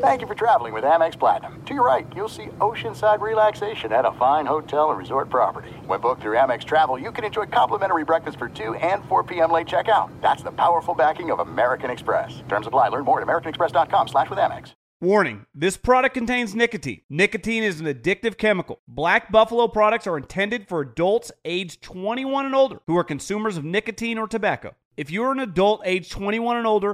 Thank you for traveling with Amex Platinum. To your right, you'll see oceanside relaxation at a fine hotel and resort property. When booked through Amex Travel, you can enjoy complimentary breakfast for 2 and 4 p.m. late checkout. That's the powerful backing of American Express. Terms apply. Learn more at americanexpress.com slash with Amex. Warning, this product contains nicotine. Nicotine is an addictive chemical. Black Buffalo products are intended for adults aged 21 and older who are consumers of nicotine or tobacco. If you're an adult age 21 and older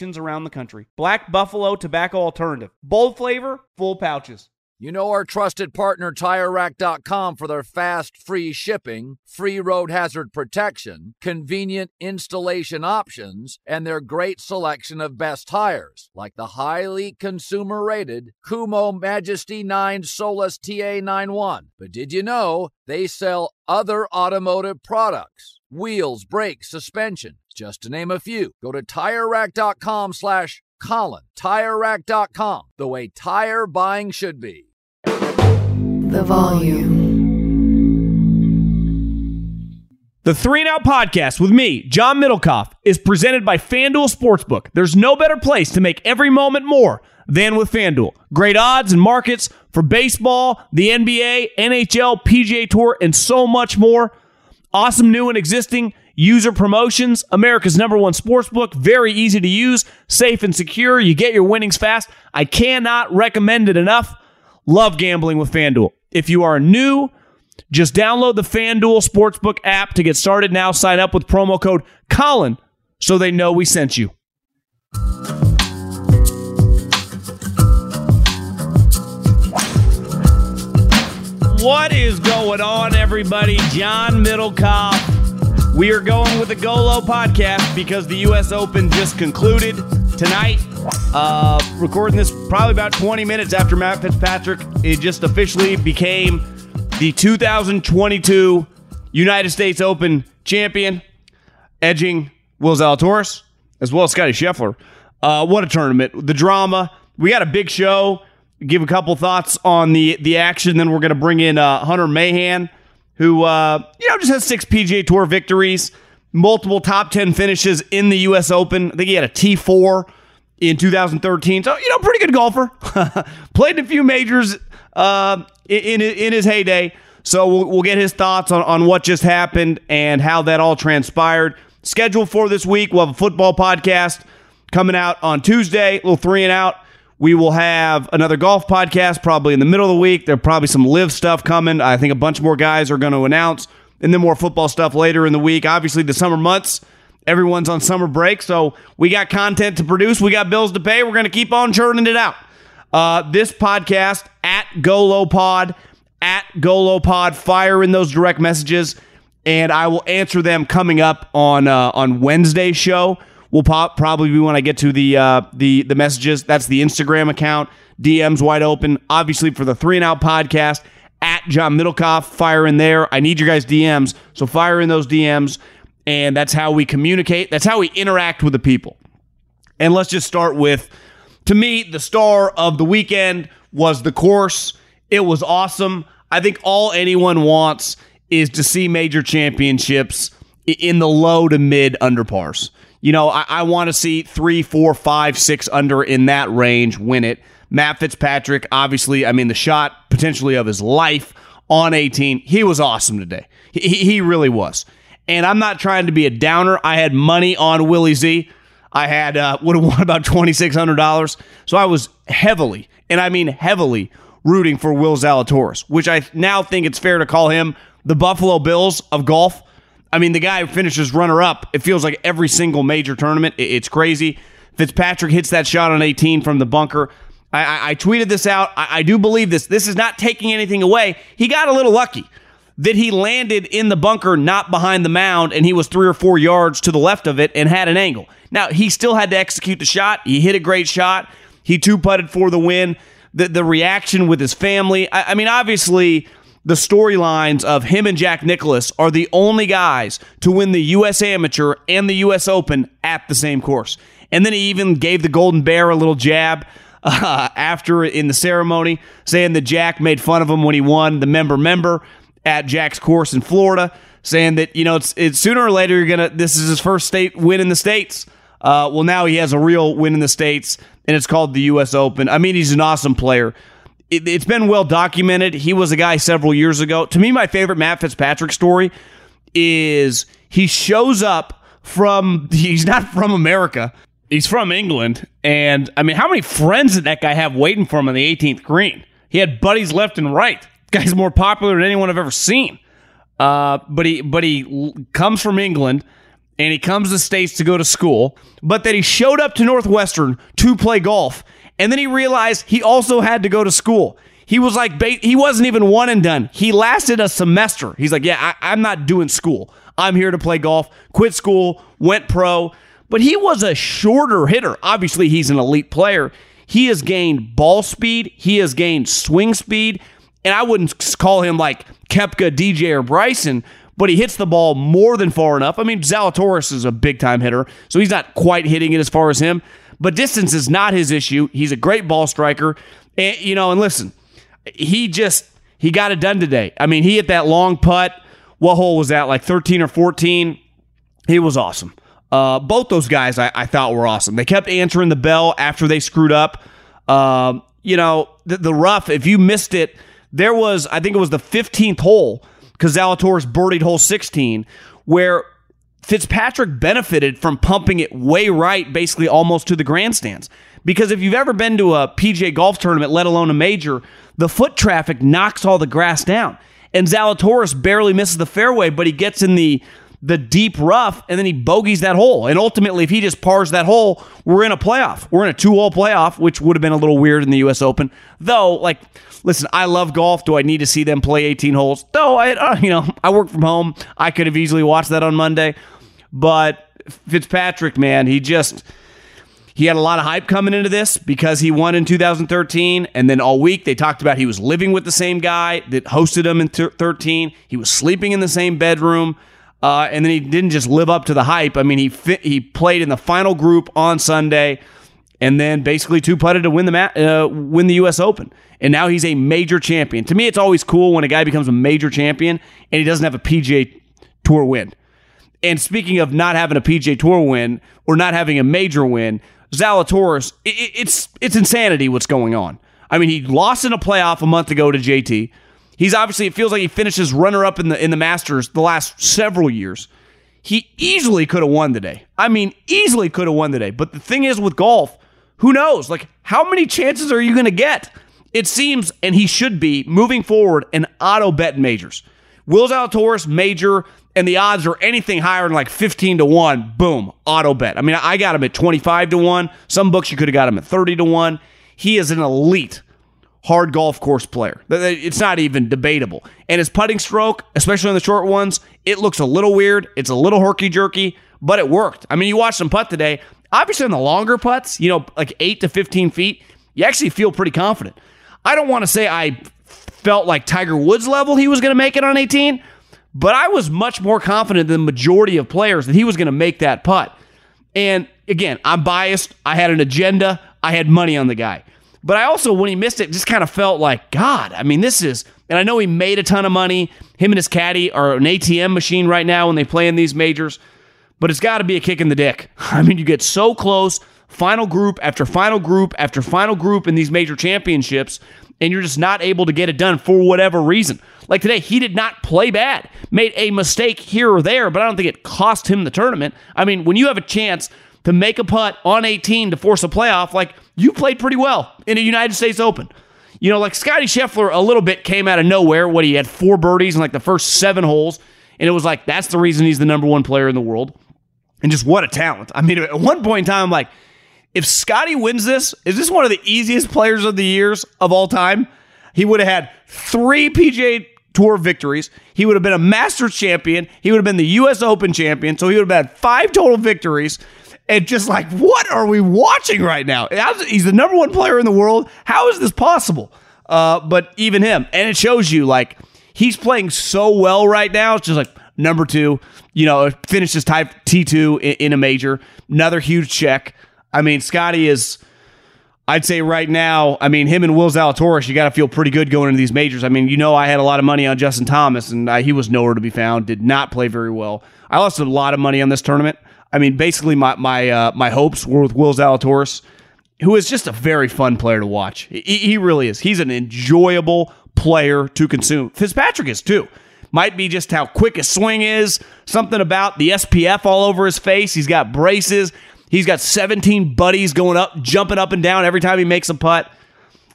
around the country. Black Buffalo Tobacco Alternative. Bold flavor, full pouches. You know our trusted partner TireRack.com for their fast, free shipping, free road hazard protection, convenient installation options, and their great selection of best tires, like the highly consumer rated Kumho Majesty 9 Solus TA91. But did you know they sell other automotive products? Wheels, brakes, suspension, just to name a few. Go to TireRack.com slash Colin. TireRack.com, the way tire buying should be. The volume. The Three and Out podcast with me, John Middlekauff, is presented by FanDuel Sportsbook. There's no better place to make every moment more than with FanDuel. Great odds and markets for baseball, the NBA, NHL, PGA Tour, and so much more. Awesome new and existing user promotions. America's number one sportsbook. Very easy to use, safe and secure. You get your winnings fast. I cannot recommend it enough. Love gambling with FanDuel. If you are new, just download the FanDuel Sportsbook app to get started now. Sign up with promo code Colin so they know we sent you. What is going on, everybody? John Middlekauff. We are going with the Go Low podcast because the U.S. Open just concluded tonight. Uh, recording this probably about 20 minutes after Matt Fitzpatrick it just officially became the 2022 United States Open champion, edging Will Zalatoris as well as Scotty Scheffler. Uh, what a tournament! The drama. We got a big show. Give a couple thoughts on the the action. Then we're going to bring in uh, Hunter Mahan, who uh, you know just has six PGA Tour victories, multiple top ten finishes in the U.S. Open. I think he had a T four in 2013. So you know, pretty good golfer. Played in a few majors uh, in in his heyday. So we'll, we'll get his thoughts on, on what just happened and how that all transpired. Scheduled for this week, we'll have a football podcast coming out on Tuesday, little three and out. We will have another golf podcast probably in the middle of the week. There'll probably some live stuff coming. I think a bunch more guys are going to announce, and then more football stuff later in the week. Obviously, the summer months, everyone's on summer break, so we got content to produce. We got bills to pay. We're going to keep on churning it out. Uh, this podcast at GoloPod, at GoloPod, fire in those direct messages, and I will answer them coming up on uh, on Wednesday's show will pop probably be when I get to the uh, the the messages. That's the Instagram account. DMs wide open. Obviously for the three and out podcast at John Middlekauff. Fire in there. I need your guys' DMs. So fire in those DMs, and that's how we communicate. That's how we interact with the people. And let's just start with, to me, the star of the weekend was the course. It was awesome. I think all anyone wants is to see major championships in the low to mid under pars. You know, I, I want to see three, four, five, six under in that range win it. Matt Fitzpatrick, obviously, I mean, the shot potentially of his life on 18. He was awesome today. He, he really was. And I'm not trying to be a downer. I had money on Willie Z. I had uh, would have won about twenty six hundred dollars. So I was heavily, and I mean heavily, rooting for Will Zalatoris, which I now think it's fair to call him the Buffalo Bills of golf. I mean, the guy finishes runner up. It feels like every single major tournament. It's crazy. Fitzpatrick hits that shot on 18 from the bunker. I, I, I tweeted this out. I, I do believe this. This is not taking anything away. He got a little lucky that he landed in the bunker, not behind the mound, and he was three or four yards to the left of it and had an angle. Now, he still had to execute the shot. He hit a great shot. He two putted for the win. The, the reaction with his family. I, I mean, obviously, the storylines of him and Jack Nicklaus are the only guys to win the U.S. Amateur and the U.S. Open at the same course. And then he even gave the Golden Bear a little jab uh, after in the ceremony, saying that Jack made fun of him when he won the member member at Jack's course in Florida, saying that you know it's, it's sooner or later you're gonna this is his first state win in the states. Uh, well, now he has a real win in the states, and it's called the U.S. Open. I mean, he's an awesome player. It, it's been well documented. He was a guy several years ago. To me, my favorite Matt Fitzpatrick story is he shows up from he's not from America. He's from England, and I mean, how many friends did that guy have waiting for him on the 18th green? He had buddies left and right. Guy's more popular than anyone I've ever seen. Uh, but he but he comes from England and he comes to the states to go to school. But that he showed up to Northwestern to play golf, and then he realized he also had to go to school. He was like he wasn't even one and done. He lasted a semester. He's like, yeah, I, I'm not doing school. I'm here to play golf. Quit school, went pro. But he was a shorter hitter. Obviously, he's an elite player. He has gained ball speed. He has gained swing speed. And I wouldn't call him like Koepka, DJ, or Bryson, but he hits the ball more than far enough. I mean, Zalatoris is a big time hitter, so he's not quite hitting it as far as him. But distance is not his issue. He's a great ball striker. And, you know, and listen, he just he got it done today. I mean, he hit that long putt. What hole was that? Like 13 or 14? He was awesome. Uh, both those guys I, I, thought were awesome. They kept answering the bell after they screwed up. Um, you know, the, the, rough, if you missed it, there was, I think it was the 15th hole, because Zalatoris birdied hole 16, where Fitzpatrick benefited from pumping it way right, basically almost to the grandstands. Because if you've ever been to a PGA golf tournament, let alone a major, the foot traffic knocks all the grass down. And Zalatoris barely misses the fairway, but he gets in the the deep rough, and then he bogeys that hole. And ultimately, if he just pars that hole, we're in a playoff. We're in a two hole playoff, which would have been a little weird in the U.S. Open. Though, like, listen, I love golf. Do I need to see them play 18 holes? Though, I, uh, you know, I work from home. I could have easily watched that on Monday. But Fitzpatrick, man, he just. He had a lot of hype coming into this because he won in 2013. And then all week they talked about he was living with the same guy that hosted him in 13. He was sleeping in the same bedroom. Uh, and then he didn't just live up to the hype. I mean, he he played in the final group on Sunday, and then basically two putted to win the mat, uh, win the U.S. Open. And now he's a major champion. To me, it's always cool when a guy becomes a major champion and he doesn't have a PGA Tour win. And speaking of not having a PGA Tour win or not having a major win, Zalatoris, it, it's it's insanity what's going on. I mean, he lost in a playoff a month ago to JT. He's obviously it feels like he finishes runner up in the in the Masters the last several years. He easily could have won today. I mean, easily could have won today. But the thing is with golf, who knows? Like how many chances are you going to get? It seems and he should be moving forward an auto bet majors. Will Zalatoris major and the odds are anything higher than like 15 to 1, boom, auto bet. I mean, I got him at 25 to 1. Some books you could have got him at 30 to 1. He is an elite hard golf course player. It's not even debatable. And his putting stroke, especially on the short ones, it looks a little weird. It's a little herky jerky, but it worked. I mean, you watched him putt today. Obviously, on the longer putts, you know, like 8 to 15 feet, you actually feel pretty confident. I don't want to say I felt like Tiger Woods level he was going to make it on 18, but I was much more confident than the majority of players that he was going to make that putt. And again, I'm biased. I had an agenda. I had money on the guy. But I also, when he missed it, just kind of felt like, God, I mean, this is, and I know he made a ton of money. Him and his caddy are an ATM machine right now when they play in these majors, but it's got to be a kick in the dick. I mean, you get so close, final group after final group after final group in these major championships, and you're just not able to get it done for whatever reason. Like today, he did not play bad, made a mistake here or there, but I don't think it cost him the tournament. I mean, when you have a chance to make a putt on 18 to force a playoff, like you played pretty well in a United States Open. You know, like Scotty Scheffler a little bit came out of nowhere. What he had four birdies in like the first seven holes. And it was like, that's the reason he's the number one player in the world. And just what a talent. I mean, at one point in time, I'm like, if Scotty wins this, is this one of the easiest players of the years of all time? He would have had three PGA Tour victories. He would have been a Masters champion. He would have been the U.S. Open champion. So he would have had five total victories. And just like, what are we watching right now? He's the number one player in the world. How is this possible? Uh, but even him, and it shows you like he's playing so well right now. It's just like number two, you know, finishes type T2 in, in a major. Another huge check. I mean, Scotty is, I'd say right now, I mean, him and Will Zalatoris, you got to feel pretty good going into these majors. I mean, you know, I had a lot of money on Justin Thomas, and I, he was nowhere to be found, did not play very well. I lost a lot of money on this tournament. I mean, basically, my my uh, my hopes were with Will Zalatoris, who is just a very fun player to watch. He, he really is. He's an enjoyable player to consume. Fitzpatrick is too. Might be just how quick his swing is. Something about the SPF all over his face. He's got braces. He's got 17 buddies going up, jumping up and down every time he makes a putt.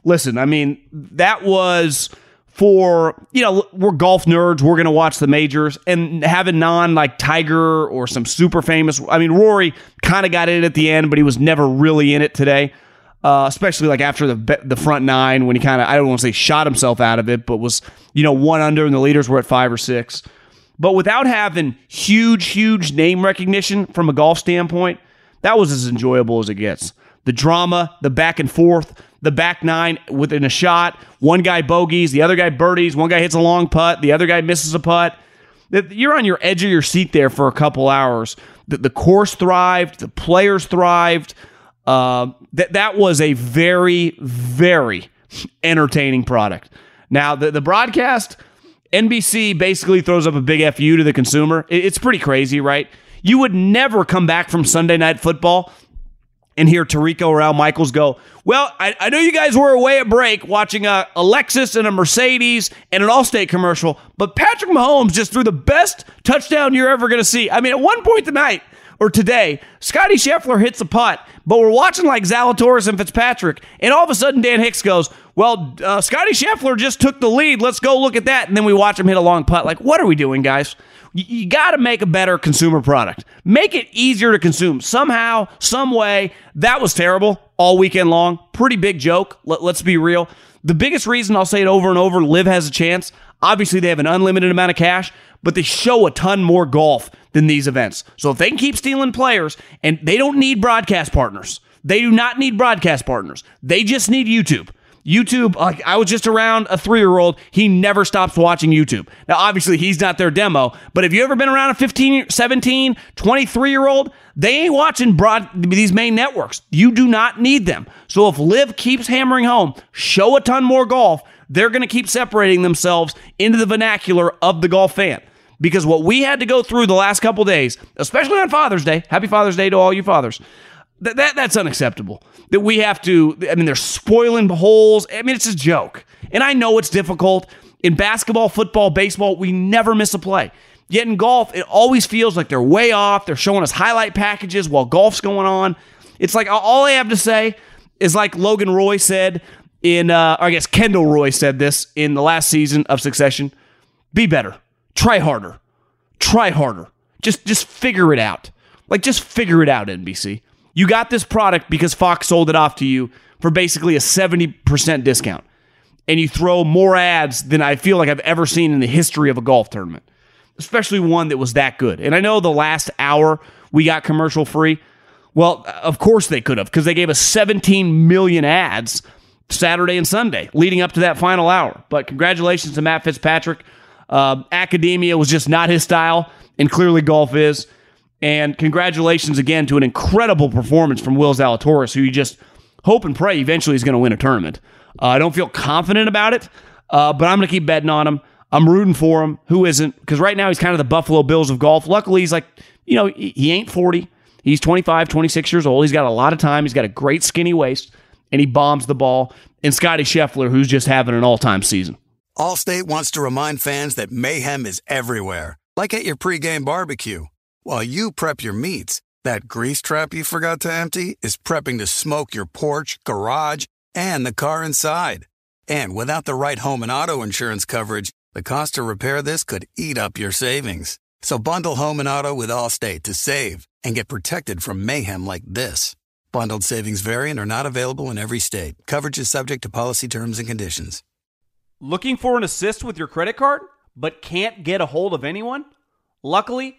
Listen, I mean, that was for, you know, we're golf nerds. We're going to watch the majors and having non like Tiger or some super famous. I mean, Rory kind of got in at the end, but he was never really in it today uh, especially like after the the front nine when he kind of I don't want to say shot himself out of it, but was you know one under and the leaders were at five or six. But without having huge, huge name recognition from a golf standpoint, that was as enjoyable as it gets. The drama, the back and forth, the back nine within a shot. One guy bogeys, the other guy birdies. One guy hits a long putt, the other guy misses a putt. You're on your edge of your seat there for a couple hours. The, the course thrived, the players thrived. Uh, that that was a very very entertaining product. Now the the broadcast, NBC basically throws up a big fu to the consumer. It, it's pretty crazy, right? You would never come back from Sunday Night Football and hear Tirico or Al Michaels go, Well, I, I know you guys were away at break watching a, a Lexus and a Mercedes and an Allstate commercial, but Patrick Mahomes just threw the best touchdown you're ever going to see. I mean, at one point tonight, or today, Scotty Scheffler hits a putt, but we're watching like Zalatoris and Fitzpatrick, and all of a sudden Dan Hicks goes, "Well, uh, Scotty Scheffler just took the lead. Let's go look at that." And then we watch him hit a long putt. Like, what are we doing, guys? You, got to make a better consumer product. Make it easier to consume somehow, some way. That was terrible all weekend long. Pretty big joke. Let, let's be real. The biggest reason I'll say it over and over, LIV has a chance. Obviously, they have an unlimited amount of cash, but they show a ton more golf than these events. So if they can keep stealing players, and they don't need broadcast partners, they do not need broadcast partners. They just need YouTube. YouTube, like I was just around a three year old. He never stops watching YouTube. Now, obviously, he's not their demo, but if you ever been around a 15, 17, 23 year old, they ain't watching broad these main networks. You do not need them. So if LIV keeps hammering home, show a ton more golf, they're going to keep separating themselves into the vernacular of the golf fan because what we had to go through the last couple days, especially on Father's Day, happy Father's Day to all you fathers. That, that that's unacceptable. That we have to. I mean, they're spoiling holes. I mean, it's a joke. And I know it's difficult in basketball, football, baseball. We never miss a play. Yet in golf, it always feels like they're way off. They're showing us highlight packages while golf's going on. It's like all I have to say is like Logan Roy said in, uh, or I guess Kendall Roy said this in the last season of Succession: "Be better." Try harder. Try harder. Just just figure it out. Like just figure it out, NBC. You got this product because Fox sold it off to you for basically a 70% discount. And you throw more ads than I feel like I've ever seen in the history of a golf tournament. Especially one that was that good. And I know the last hour we got commercial free. Well, of course they could have because they gave us 17 million ads Saturday and Sunday leading up to that final hour. But congratulations to Matt Fitzpatrick uh, academia was just not his style, and clearly golf is. And congratulations again to an incredible performance from Will Zalatoris, who you just hope and pray eventually is going to win a tournament. Uh, I don't feel confident about it, uh, but I'm going to keep betting on him. I'm rooting for him. Who isn't? Because right now he's kind of the Buffalo Bills of golf. Luckily, he's like, you know, he, ain't 40. He's 25, 26 years old. He's got a lot of time. He's got a great skinny waist, and he bombs the ball. And Scotty Scheffler, who's just having an all time season. Allstate wants to remind fans that mayhem is everywhere, like at your pregame barbecue. While you prep your meats, That grease trap you forgot to empty is prepping to smoke your porch, garage, and the car inside. And without the right home and auto insurance coverage, the cost to repair this could eat up your savings. So bundle home and auto with Allstate to save and get protected from mayhem like this. Bundled savings variant are not available in every state. Coverage is subject to policy terms and conditions. Looking for an assist with your credit card, but can't get a hold of anyone? Luckily,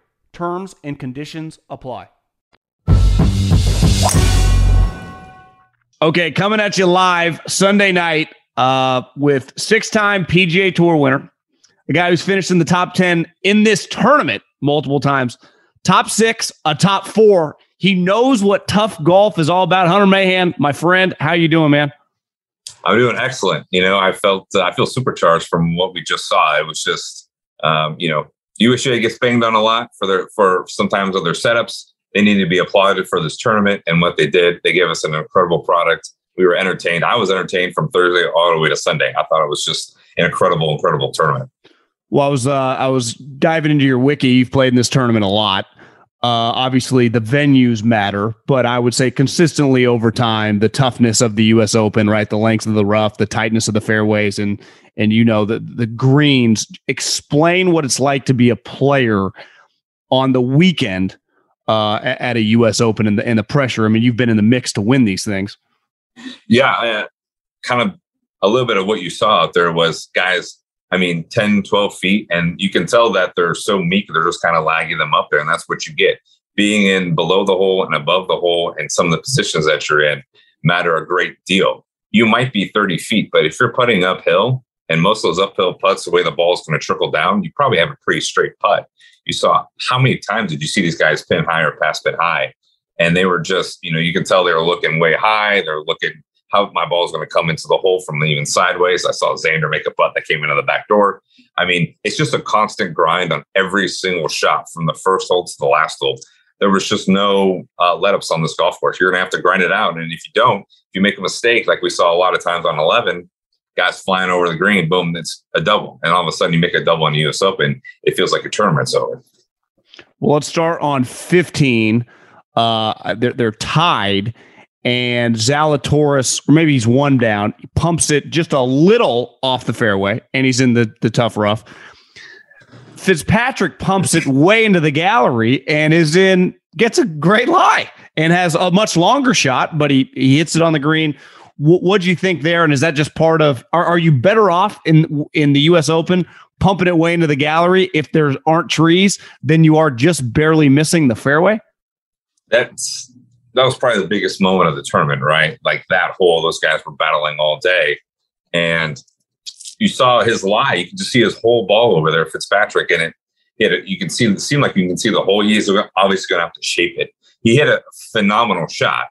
Terms and conditions apply. Okay, coming at you live Sunday night uh, with six-time PGA Tour winner, a guy who's finished in the top 10 in this tournament multiple times, top six, a top four. He knows what tough golf is all about. Hunter Mahan, my friend, how you doing, man? I'm doing excellent. You know, I felt uh, I feel supercharged from what we just saw. It was just, um, you know, USGA gets banged on a lot for their for sometimes of their setups. They need to be applauded for this tournament and what they did. They gave us an incredible product. We were entertained. I was entertained from Thursday all the way to Sunday. I thought it was just an incredible, incredible tournament. Well, I was uh, I was diving into your wiki. You've played in this tournament a lot. Uh, obviously, the venues matter, but I would say consistently over time, the toughness of the U.S. Open, right, the length of the rough, the tightness of the fairways, and and you know the the greens. Explain what it's like to be a player on the weekend uh, at a U.S. Open and the and the pressure. I mean, you've been in the mix to win these things. Yeah, uh, kind of a little bit of what you saw out there was guys. I mean, 10, 12 feet, and you can tell that they're so meek. They're just kind of lagging them up there, and that's what you get. Being in below the hole and above the hole, and some of the positions that you're in matter a great deal. You might be 30 feet, but if you're putting uphill, and most of those uphill putts, the way the ball is going to trickle down, you probably have a pretty straight putt. You saw how many times did you see these guys pin high or pass pin high? And they were just, you know, you can tell they were looking way high. They're looking how my ball is going to come into the hole from even sideways. I saw Xander make a putt that came into the back door. I mean, it's just a constant grind on every single shot from the first hole to the last hole. There was just no uh, let ups on this golf course. You're going to have to grind it out. And if you don't, if you make a mistake, like we saw a lot of times on 11, guys flying over the green, boom, it's a double. And all of a sudden you make a double on the US Open, it feels like a tournament's over. Well, let's start on 15. Uh, they're, they're tied and Zalatoris, or maybe he's one down, he pumps it just a little off the fairway, and he's in the, the tough rough. Fitzpatrick pumps it way into the gallery and is in, gets a great lie and has a much longer shot, but he, he hits it on the green. What do you think there? And is that just part of, are, are you better off in, in the US Open pumping it way into the gallery if there aren't trees than you are just barely missing the fairway? That's that was probably the biggest moment of the tournament, right? Like that hole, those guys were battling all day. And you saw his lie. You can just see his whole ball over there, Fitzpatrick, and it hit it. You can see it seemed like you can see the whole. He's obviously gonna have to shape it. He hit a phenomenal shot,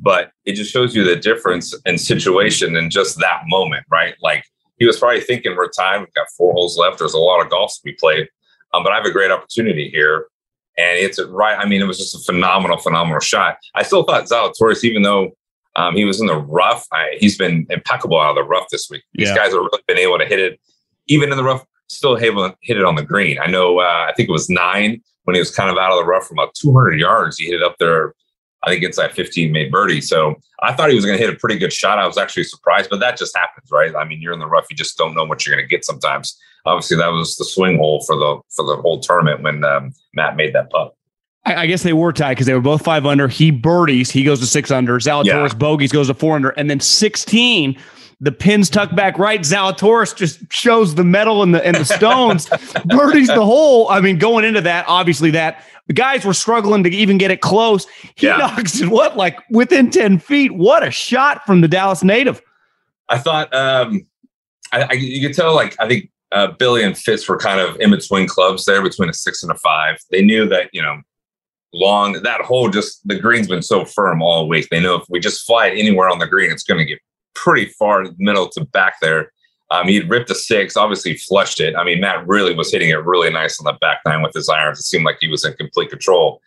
but it just shows you the difference in situation in just that moment, right? Like he was probably thinking, We're tied, we've got four holes left, there's a lot of golf to be played. Um, but I have a great opportunity here and it's right. I mean, it was just a phenomenal, phenomenal shot. I still thought Zalatoris, even though um, he was in the rough, I, he's been impeccable out of the rough this week. These yeah. guys have really been able to hit it, even in the rough, still able to hit it on the green. I know, uh, I think it was nine when he was kind of out of the rough from about 200 yards. He hit it up there, I think it's inside 15, made birdie. So I thought he was going to hit a pretty good shot. I was actually surprised, but that just happens, right? I mean, you're in the rough, you just don't know what you're going to get sometimes obviously that was the swing hole for the for the whole tournament when um, Matt made that putt. I, I guess they were tied because they were both five under. He birdies, he goes to six under. Zalatoris yeah. bogeys goes to four under, and then sixteen. The pins tuck back right. Zalatoris just shows the metal and the and the stones, birdies the hole. I mean, going into that, obviously that the guys were struggling to even get it close. He yeah. knocks it what like within ten feet. What a shot from the Dallas native! I thought um, I, I, you could tell like I think uh, Billy and Fitz were kind of in between clubs there, between a six and a five. They knew that you know long that hole just the green's been so firm all week. They know if we just fly it anywhere on the green, it's going to get pretty far middle to back there. Um, he ripped a six, obviously flushed it. I mean, Matt really was hitting it really nice on the back nine with his irons. It seemed like he was in complete control.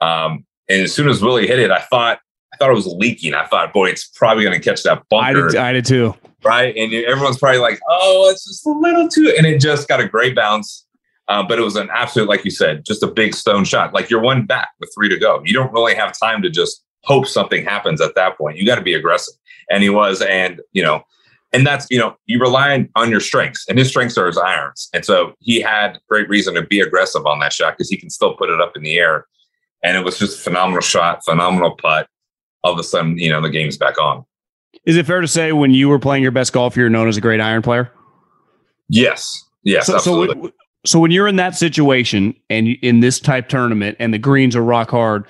Um, and as soon as Willie hit it, I thought I thought it was leaking. I thought, boy, it's probably going to catch that bunker. I did, I did too right? And everyone's probably like, oh, it's just a little too, and it just got a great bounce. Uh, but it was an absolute, like you said, just a big stone shot. Like you're one back with three to go. You don't really have time to just hope something happens at that point. You got to be aggressive. And he was, and you know, and that's you know, you rely on your strengths, and his strengths are his irons. And so he had great reason to be aggressive on that shot because he can still put it up in the air. And it was just a phenomenal shot, phenomenal putt. All of a sudden, you know, the game's back on. Is it fair to say when you were playing your best golf, you're known as a great iron player? Yes. Yes. So, absolutely. So, so when you're in that situation and in this type tournament and the greens are rock hard,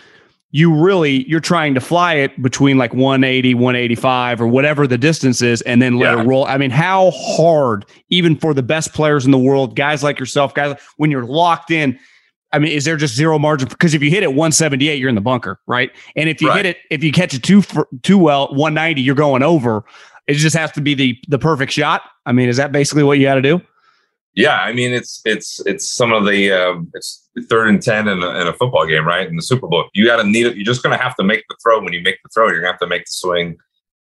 you really you're trying to fly it between like 180 185 or whatever the distance is and then let yeah. it roll i mean how hard even for the best players in the world guys like yourself guys when you're locked in I mean, is there just zero margin? Because if you hit it 178, you're in the bunker, right? And if you right. hit it, if you catch it too too well, 190, you're going over. It just has to be the the perfect shot. I mean, is that basically what you got to do? Yeah, I mean, it's it's it's some of the um, it's third and ten in a, in a football game, right? In the Super Bowl, you got to need it. You're just going to have to make the throw. When you make the throw, you're going to have to make the swing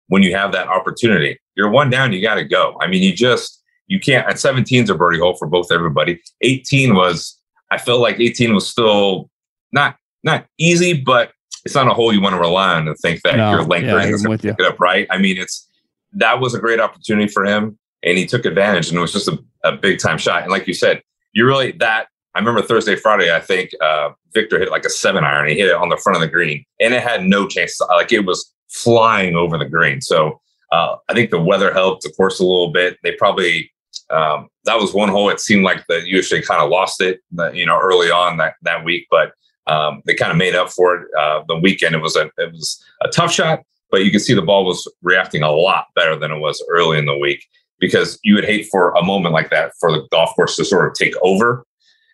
when you have that opportunity. You're one down, you got to go. I mean, you just you can't. At 17's a birdie hole for both everybody. 18 was I felt like 18 was still not not easy, but it's not a hole you want to rely on and think that no, your length yeah, is going to pick it up right. I mean, it's that was a great opportunity for him, and he took advantage, and it was just a, a big time shot. And like you said, you really that I remember Thursday, Friday, I think uh, Viktor hit like a seven iron. He hit it on the front of the green, and it had no chance. Like it was flying over the green. So uh, I think the weather helped the course a little bit. They probably um, that was one hole. It seemed like the USGA kind of lost it, you know, early on that that week, but um, they kind of made up for it uh, the weekend. It was a it was a tough shot, but you can see the ball was reacting a lot better than it was early in the week because you would hate for a moment like that for the golf course to sort of take over.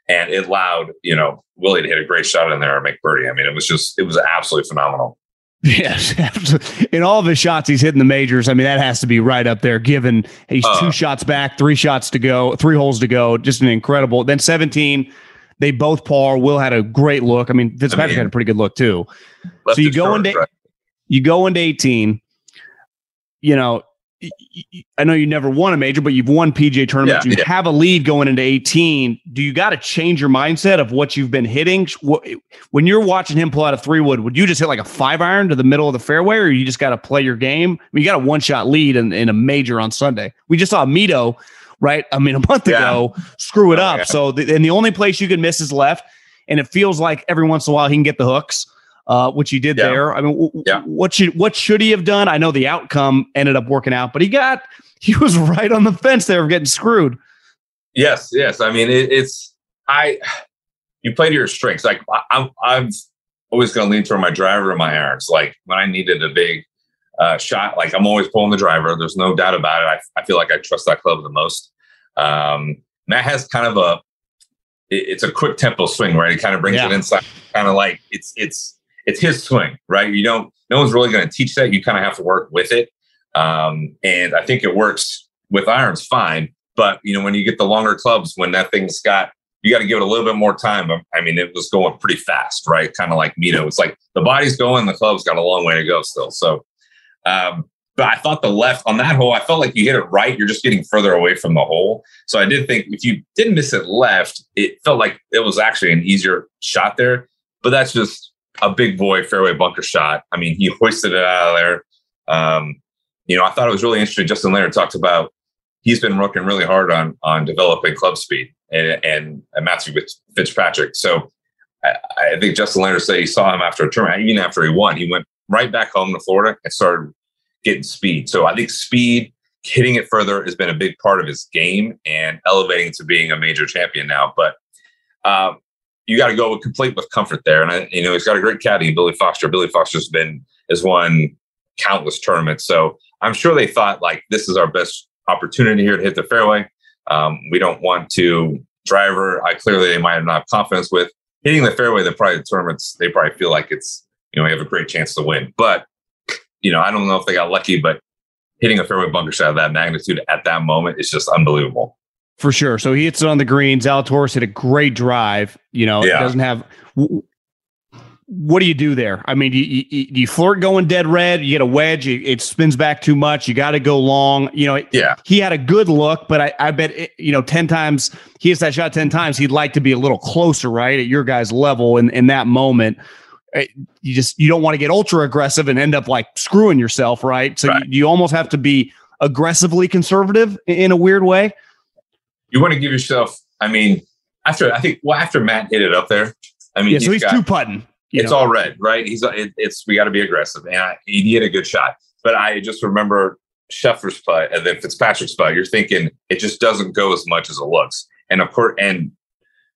And it allowed, you know, Willie to hit a great shot in there and make birdie. I mean, it was just, it was absolutely phenomenal. Yes, absolutely. In all of his shots, he's hitting the majors. I mean, that has to be right up there. Given he's uh, two shots back, three shots to go, three holes to go. Just an incredible. Then 17, they both par. Will had a great look. I mean, Fitzpatrick I mean, had a pretty good look too. So you go into right. you go into 18. You know, I know you never won a major, but you've won PGA tournaments. Yeah, you yeah. have a lead going into 18. Do you got to change your mindset of what you've been hitting? When you're watching him pull out a three wood, would you just hit like a five iron to the middle of the fairway, or you just got to play your game? I mean, you got a one shot lead in, in a major on Sunday. We just saw Mito, right? I mean, a month yeah. ago, screw it oh, up. So, the, and the only place you can miss is left. And it feels like every once in a while he can get the hooks uh, which he did yeah. there. I mean, w- yeah. what should what should he have done? I know the outcome ended up working out, but he got he was right on the fence there of getting screwed. Yes, yes. I mean, it, it's I. You play to your strengths. Like I, I'm, I'm always going to lean toward my driver and my irons. Like when I needed a big uh, shot, like I'm always pulling the driver. There's no doubt about it. I, I feel like I trust that club the most. Um, Matt has kind of a it, it's a quick tempo swing, right? He kind of brings yeah. it inside, kind of like it's it's it's his swing, right? You don't, no one's really going to teach that. You kind of have to work with it. Um, and I think it works with irons fine. But, you know, when you get the longer clubs, when that thing's got, you got to give it a little bit more time. I mean, it was going pretty fast, right? Kind of like Mito. It's like the body's going, the club's got a long way to go still. So, um, but I thought the left on that hole, I felt like you hit it right. You're just getting further away from the hole. So I did think if you didn't miss it left, it felt like it was actually an easier shot there. But that's just a big boy fairway bunker shot. I mean, he hoisted it out of there. Um, you know, I thought it was really interesting. Justin Leonard talked about he's been working really hard on on developing club speed and and, and Matthew Fitzpatrick. So I, I think Justin Leonard said he saw him after a tournament, even after he won, he went right back home to Florida and started getting speed. So I think speed, hitting it further, has been a big part of his game and elevating to being a major champion now. But um, you got to go complete with comfort there. And I, you know, he's got a great caddy, Billy Foster. Billy Foster's been has won countless tournaments. So I'm sure they thought like this is our best opportunity here to hit the fairway. Um, we don't want to driver. I clearly they might have not confidence with hitting the fairway. The probably the tournaments they probably feel like it's you know we have a great chance to win. But you know I don't know if they got lucky, but hitting a fairway bunker shot of that magnitude at that moment is just unbelievable. For sure. So he hits it on the green. Zalatoris hit a great drive. You know, yeah. doesn't have. What do you do there? I mean, you, you, you flirt going dead red. You get a wedge. it spins back too much. You got to go long. You know, yeah. He had a good look, but I, I bet it, you know, ten times he hits that shot ten times. He'd like to be a little closer, right, at your guy's level in in that moment. Eh, you just you don't want to get ultra aggressive and end up like screwing yourself, right? So right. You, you almost have to be aggressively conservative in a weird way you want to give yourself. I mean, after I think well after Matt hit it up there. I mean, yeah, so he's, he's two putting. It's know. all red, right? He's it, it's we got to be aggressive, and I, he hit a good shot. But I just remember Scheffler's putt and then Fitzpatrick's putt. You're thinking it just doesn't go as much as it looks, and of course, and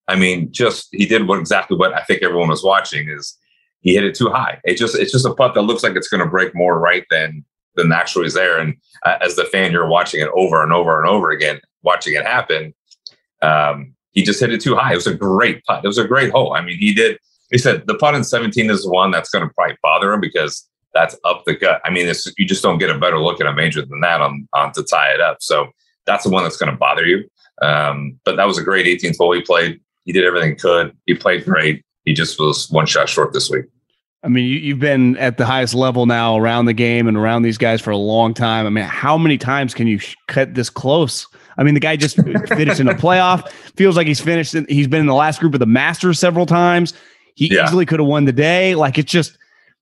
I mean, just he did what exactly what I think everyone was watching is he hit it too high. It just it's just a putt that looks like it's going to break more right than than actually is there. And uh, as the fan, you're watching it over and over and over again watching it happen. Um, he just hit it too high. It was a great putt. It was a great hole. I mean, he did. He said the putt in 17 is the one that's going to probably bother him because that's up the gut. I mean, you just don't get a better look at a major than that on, on to tie it up. So that's the one that's going to bother you. Um, but that was a great 18th hole he played. He did everything he could. He played great. He just was one shot short this week. I mean, you, have been at the highest level now around the game and around these guys for a long time. I mean, how many times can you cut this close? I mean, the guy just finished in a playoff. Feels like he's finished. In, he's been in the last group of the Masters several times. He yeah. easily could have won the day. Like it's just,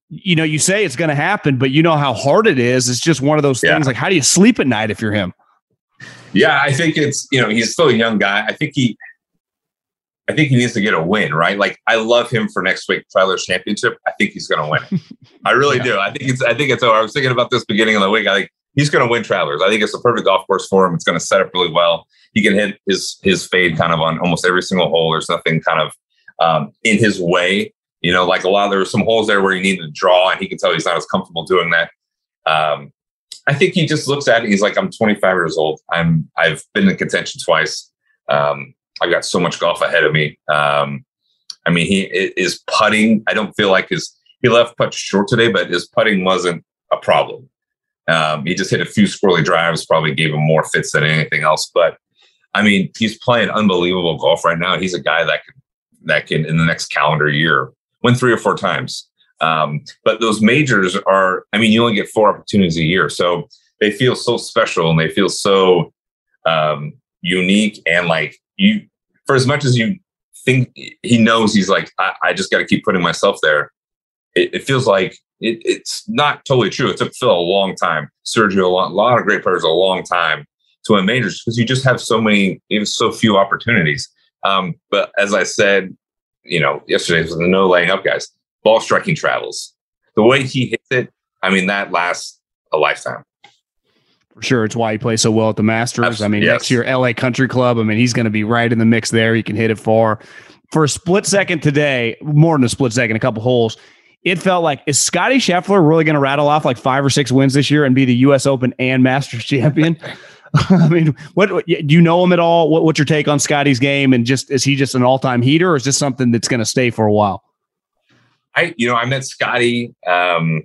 you know, you say it's going to happen, but you know how hard it is. It's just one of those things. Yeah. Like, how do you sleep at night if you're him? Yeah, I think it's you know he's still a young guy. I think he, I think he needs to get a win, right? Like I love him for next week, Travelers Championship. I think he's going to win. I really yeah. do. I think it's. I think it's. I was thinking about this beginning of the week. I think he's going to win Travelers. I think it's a perfect golf course for him. It's going to set up really well. He can hit his his fade kind of on almost every single hole. There's nothing kind of um, in his way. You know, like a lot, there were some holes there where he needed to draw, and he can tell he's not as comfortable doing that. Um, I think he just looks at it. He's like, I'm 25 years old. I'm I've been in contention twice. Um, I've got so much golf ahead of me. Um, I mean, he is putting. I don't feel like his he left putt short today, but his putting wasn't a problem. Um, he just hit a few squirrely drives, probably gave him more fits than anything else. But I mean, he's playing unbelievable golf right now. He's a guy that can that can in the next calendar year win three or four times. Um, but those majors are, I mean, you only get four opportunities a year, so they feel so special and they feel so um, unique and like you. For as much as you think he knows, he's like, I, I just got to keep putting myself there. It, it feels like it, it's not totally true. It took Phil a long time, Sergio a lot, a lot of great players a long time to win majors because you just have so many, even so few opportunities. Um, but as I said, you know, yesterday was the no laying up guys. Ball striking travels. The way he hits it, I mean, that lasts a lifetime. For sure, it's why he plays so well at the Masters. Absolutely, I mean, yes. next year LA Country Club. I mean, he's going to be right in the mix there. He can hit it far. For a split second today, more than a split second, a couple holes, it felt like is Scotty Scheffler really going to rattle off like five or six wins this year and be the U.S. Open and Masters champion? I mean, what, what, do you know him at all? What, what's your take on Scotty's game? And just is he just an all time heater, or is this something that's going to stay for a while? I, you know, I met Scotty um,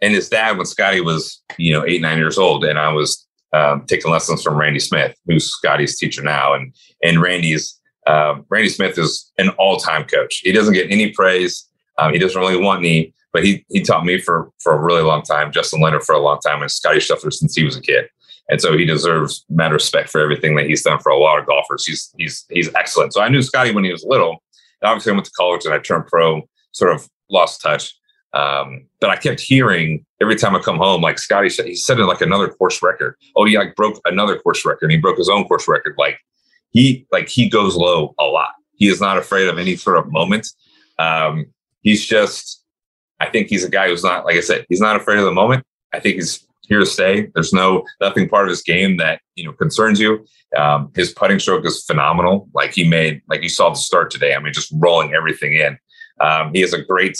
and his dad when Scotty was, you know, eight nine years old, and I was um, taking lessons from Randy Smith, who's Scotty's teacher now, and and Randy's uh, Randy Smith is an all time coach. He doesn't get any praise. Um, he doesn't really want me, but he he taught me for for a really long time, Justin Leonard for a long time, and Scotty Scheffler since he was a kid. And so he deserves mad respect for everything that he's done for a lot of golfers. He's he's he's excellent. So I knew Scotty when he was little. And obviously, I went to college and I turned pro, sort of lost touch. Um, but I kept hearing every time I come home, like Scotty said, he set like another course record. Oh, he like broke another course record. He broke his own course record. Like he like he goes low a lot. He is not afraid of any sort of moment. Um, he's just, I think he's a guy who's not, like I said, he's not afraid of the moment. I think he's here to stay. There's no nothing part of his game that you know concerns you. Um, his putting stroke is phenomenal. Like he made, like you saw the start today. I mean, just rolling everything in. Um, he has a great.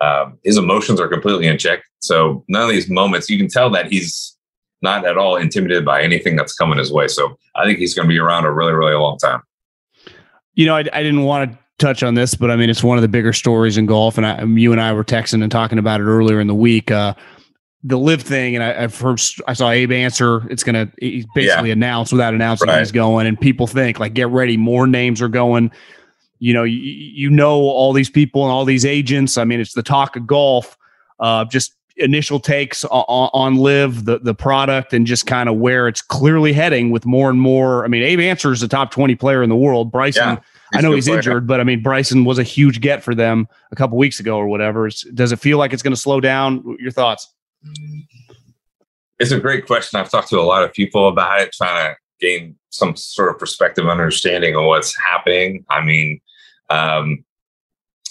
Um, his emotions are completely in check. So none of these moments, you can tell that he's not at all intimidated by anything that's coming his way. So I think he's going to be around a really, really long time. You know, I, I didn't want to touch on this, but I mean, it's one of the bigger stories in golf. And I, you and I were texting and talking about it earlier in the week. Uh, the LIV thing, and I, have heard I saw Abe Ancer. It's gonna he's basically yeah. announced without announcing right. he's going, and people think like get ready, more names are going. You know, you, you know all these people and all these agents. I mean, it's the talk of golf. Uh, just initial takes on, on LIV, the the product, and just kind of where it's clearly heading with more and more. I mean, Abe Ancer is the top twenty player in the world. Bryson. Yeah. I know he's player. injured, but I mean Bryson was a huge get for them a couple weeks ago or whatever. It's, does it feel like it's going to slow down? Your thoughts? It's a great question. I've talked to a lot of people about it, trying to gain some sort of perspective, understanding of what's happening. I mean, um,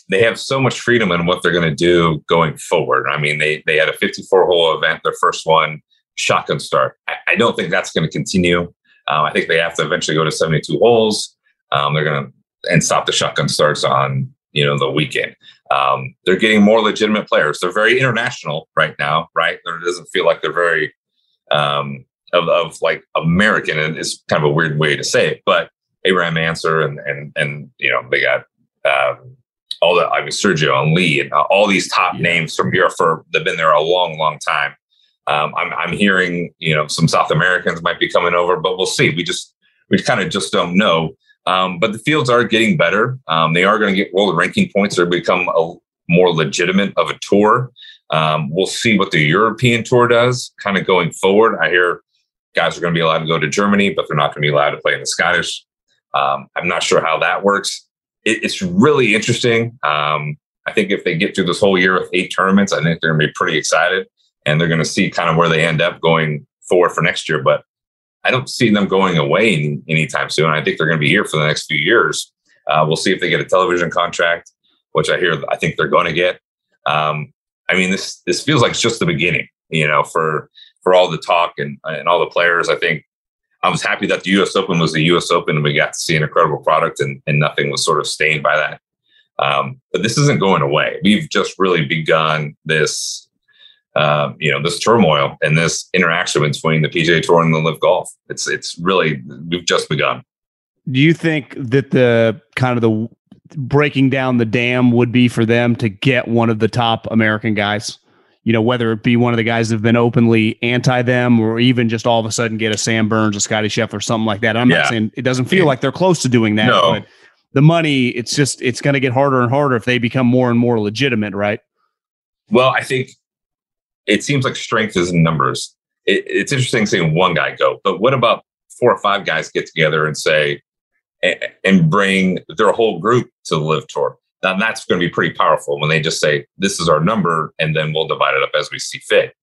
they have so much freedom in what they're going to do going forward. I mean, they they had a 54 hole event, their first one, shotgun start. I, I don't think that's going to continue. Um, I think they have to eventually go to 72 holes. Um, they're going to and stop the shotgun starts on you know the weekend. Um, they're getting more legitimate players. They're very international right now, right? There doesn't feel like they're very um, of, of like American, and it's kind of a weird way to say it. But Abraham Ancer and and and you know they got um, all the I mean Sergio and Lee and uh, all these top yeah. names from Europe for they've been there a long, long time. Um, I'm I'm hearing you know some South Americans might be coming over, but we'll see. We just we kind of just don't know. Um, but the fields are getting better. Um, they are going to get world ranking points or become a more legitimate of a tour. Um, we'll see what the European tour does kind of going forward. I hear guys are going to be allowed to go to Germany, but they're not going to be allowed to play in the Scottish. Um, I'm not sure how that works. It, it's really interesting. Um, I think if they get through this whole year with eight tournaments, I think they're going to be pretty excited and they're going to see kind of where they end up going forward for next year. But I don't see them going away any, anytime soon. I think they're going to be here for the next few years. Uh, we'll see if they get a television contract, which I hear I think they're going to get. Um, I mean, this this feels like it's just the beginning, you know, for for all the talk and and all the players. I think I was happy that the U.S. Open was the U.S. Open, and we got to see an incredible product, and and nothing was sort of stained by that. Um, but this isn't going away. We've just really begun this uh, you know this turmoil and this interaction between the PGA Tour and the LIV Golf. It's it's really we've just begun. Do you think that the kind of the breaking down the dam would be for them to get one of the top American guys? You know, whether it be one of the guys that have been openly anti them or even just all of a sudden get a Sam Burns, a Scotty Scheffler, or something like that. I'm Yeah. not saying it doesn't feel like they're close to doing that, No. but the money, it's just, it's going to get harder and harder if they become more and more legitimate, right? Well, I think it seems like strength is in numbers. It, it's interesting seeing one guy go, but what about four or five guys get together and say, and bring their whole group to the LIV tour? Now that's going to be pretty powerful when they just say, this is our number, and then we'll divide it up as we see fit.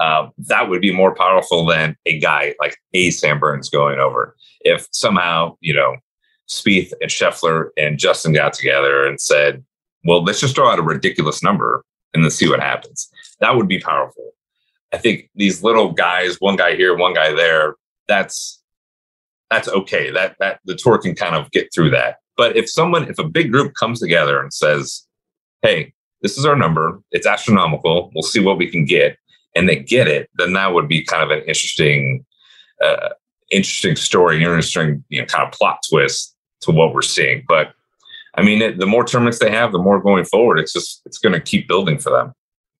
Uh, that would be more powerful than a guy like a Sam Burns going over. If somehow, you know, Spieth and Scheffler and Justin got together and said, well, let's just throw out a ridiculous number and then see what happens. That would be powerful. I think these little guys, one guy here, one guy there, that's that's okay. That that the tour can kind of get through that. But if someone, if a big group comes together and says, "Hey, this is our number. It's astronomical. We'll see what we can get," and they get it, then that would be kind of an interesting, uh, interesting story, interesting, you know, kind of plot twist to what we're seeing. But I mean, it, the more tournaments they have, the more going forward. It's just it's going to keep building for them.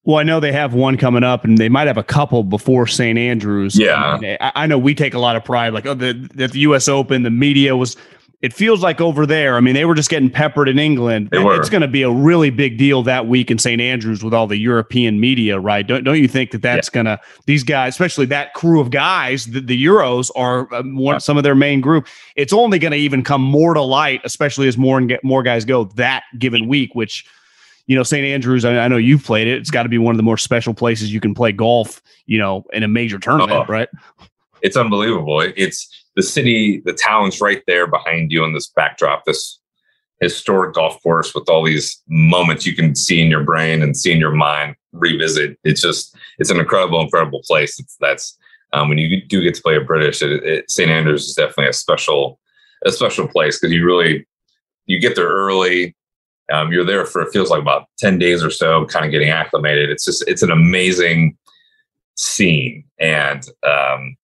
Well, I know they have one coming up, and they might have a couple before St. Andrews. Yeah. And I, I know we take a lot of pride, like oh, the the U.S. Open, the media was. It feels like over there. I mean, they were just getting peppered in England. They were. It's going to be a really big deal that week in St. Andrews with all the European media, right? Don't don't you think that that's going to these guys, especially that crew of guys, the, the Euros are um, one some of their main group. It's only going to even come more to light, especially as more and get more guys go that given week, which you know, St. Andrews, I, I know you've played it. It's got to be one of the more special places you can play golf, you know, in a major tournament, Oh. right? it's unbelievable. It's the city, the town's right there behind you in this backdrop, this historic golf course with all these moments you can see in your brain and see in your mind, revisit. It's just, it's an incredible, incredible place. It's that's um, when you do get to play a British, it, it, St. Andrews is definitely a special, a special place because you really, you get there early. Um, you're there for it feels like about 10 days or so, kind of getting acclimated. It's just, it's an amazing scene. And um,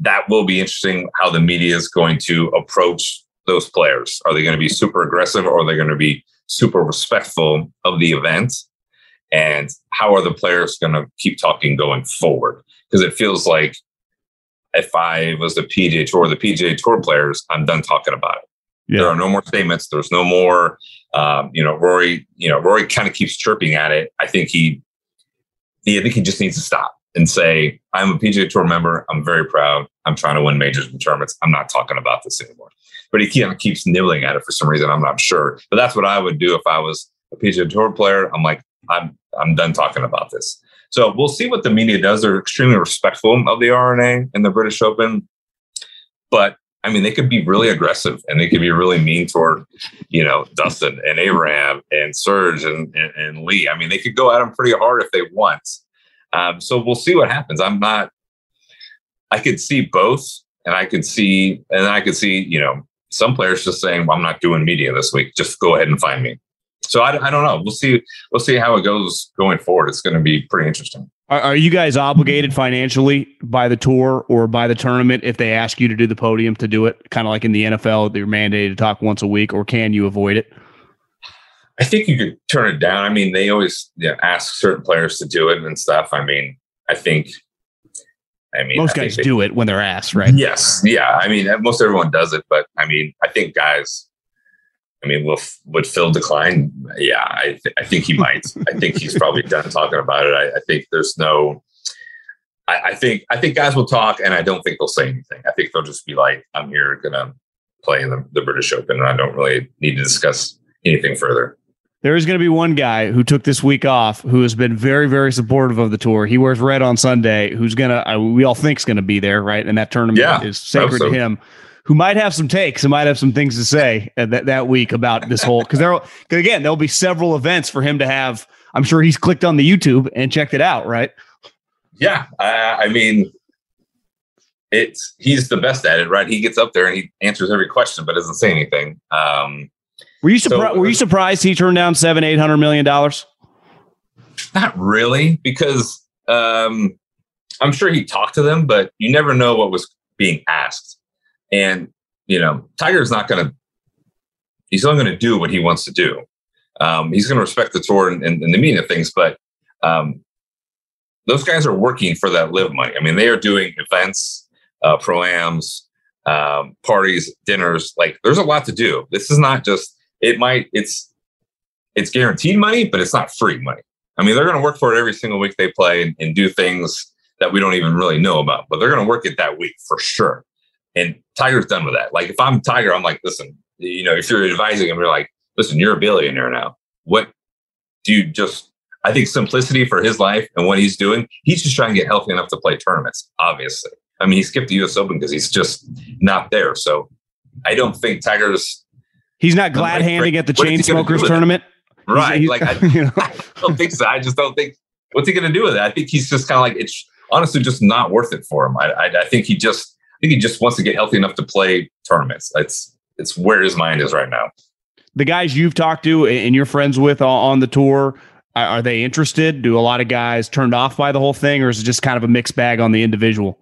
that will be interesting how the media is going to approach those players. Are they going to be super aggressive or are they going to be super respectful of the event? And how are the players going to keep talking going forward? Because it feels like if I was the PGA Tour, the PGA Tour players, I'm done talking about it. There are no more statements. There's no more, um, you know, Rory, you know, Rory kind of keeps chirping at it. I think he, he, I think he just needs to stop and say, I'm a PGA Tour member. I'm very proud. I'm trying to win majors and tournaments. I'm not talking about this anymore. But he kind of keeps nibbling at it for some reason. I'm not sure. But that's what I would do if I was a PGA Tour player. I'm like, I'm I'm done talking about this. So we'll see what the media does. They're extremely respectful of the R&A and the British Open. But I mean, they could be really aggressive and they could be really mean toward, you know, Dustin and Abraham and Serge and, and, and Lee. I mean, they could go at them pretty hard if they want. Um, so we'll see what happens. I'm not, I could see both and I could see, and I could see, you know, some players just saying, well, I'm not doing media this week. Just go ahead and find me. So I, I don't know. We'll see. We'll see how it goes going forward. It's going to be pretty interesting. Are, are you guys obligated financially by the tour or by the tournament if they ask you to do the podium to do it? Kind of like in the NFL, they're mandated to talk once a week, or can you avoid it? I think you could turn it down. I mean, they always you know, ask certain players to do it and stuff. I mean, I think. I mean, Most I guys they- do it when they're asked, right? Yes, yeah. I mean, most everyone does it, but I mean, I think guys. I mean, will would Phil decline? Yeah, I th- I think he might. I think he's probably done talking about it. I, I think there's no. I, I think I think guys will talk, and I don't think they'll say anything. I think they'll just be like, "I'm here, gonna play in the, the British Open, and I don't really need to discuss anything further." There is going to be one guy who took this week off who has been very, very supportive of the tour. He wears red on Sunday. Who's gonna? We all think is going to be there, right? And that tournament Yeah, is sacred so. to him. Who might have some takes and might have some things to say uh, that that week about this whole because there again there'll be several events for him to have. I'm sure he's clicked on the YouTube and checked it out, right? Yeah, uh, I mean, it's he's the best at it, right? He gets up there and he answers every question, but doesn't say anything. Um, Were you So- surprised? were you surprised he turned down seven, eight hundred million dollars? not really, because um, I'm sure he talked to them, but you never know what was being asked. And you know, Tiger's not going to he's only going to do what he wants to do. Um, he's going to respect the tour and, and, and, the meaning of things, but um, those guys are working for that LIV money. I mean, they are doing events, uh, proams, um, parties, dinners. Like, there's a lot to do. This is not just. It might. It's it's guaranteed money, but it's not free money. I mean, they're going to work for it every single week they play and, and do things that we don't even really know about, but they're going to work it that week for sure. And Tiger's done with that. Like, if I'm Tiger, I'm like, listen, you know, if you're advising him, you're like, listen, you're a billionaire now. What do you just, I think simplicity for his life and what he's doing, he's just trying to get healthy enough to play tournaments, obviously. I mean, he skipped the US Open because he's just not there. So I don't think Tiger's. He's not glad handing at the Chainsmokers tournament. Right. He's, like, I, you know. I don't think so. I just don't think, what's he going to do with it? I think he's just kind of like, it's honestly just not worth it for him. I, I, I think he just, think he just wants to get healthy enough to play tournaments. It's, it's where his mind is right now. The guys you've talked to and you're friends with on the tour, are they interested? Do a lot of guys turned off by the whole thing, or is it just kind of a mixed bag on the individual?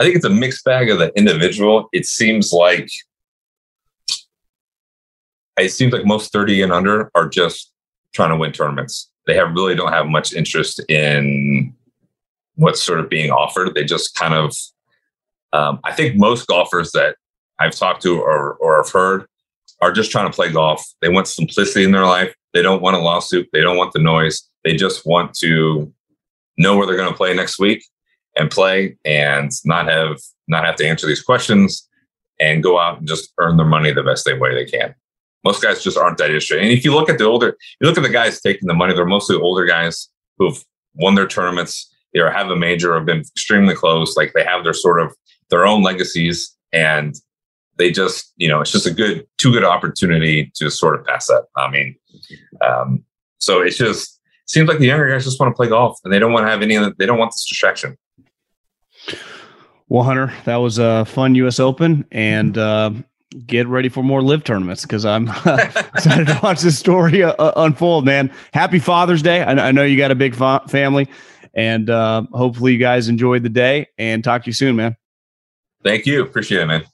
I think it's a mixed bag of the individual. It seems like it seems like most 30 and under are just trying to win tournaments. They have really don't have much interest in what's sort of being offered. They just kind of um, I think most golfers that I've talked to or, or have heard are just trying to play golf. They want simplicity in their life. They don't want a lawsuit. They don't want the noise. They just want to know where they're going to play next week and play and not have not have to answer these questions and go out and just earn their money the best way they can. Most guys just aren't that interested. And if you look at the older, you look at the guys taking the money, they're mostly older guys who've won their tournaments. They have a major, have been extremely close. Like they have their sort of their own legacies and they just, you know, it's just a good, too good opportunity to sort of pass up. I mean, um, so it's just seems like the younger guys just want to play golf and they don't want to have any of the, they don't want this distraction. Well, Hunter, that was a fun U.S. Open, and uh, get ready for more LIV tournaments because I'm excited to watch this story uh, uh, unfold. Man, happy Father's Day! I, I know you got a big fa- family, and uh, hopefully you guys enjoyed the day. And talk to you soon, man. Thank you. Appreciate it, man.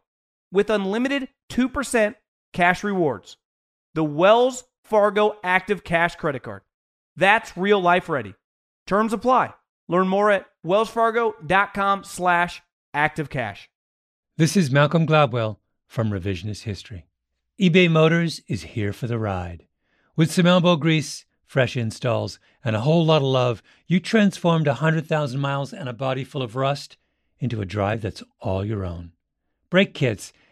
with unlimited 2% cash rewards. The Wells Fargo Active Cash credit card. That's real life ready. Terms apply. Learn more at wellsfargo.com slash activecash. This is Malcolm Gladwell from Revisionist History. eBay Motors is here for the ride. With some elbow grease, fresh installs, and a whole lot of love, you transformed a 100,000 miles and a body full of rust into a drive that's all your own. Brake kits,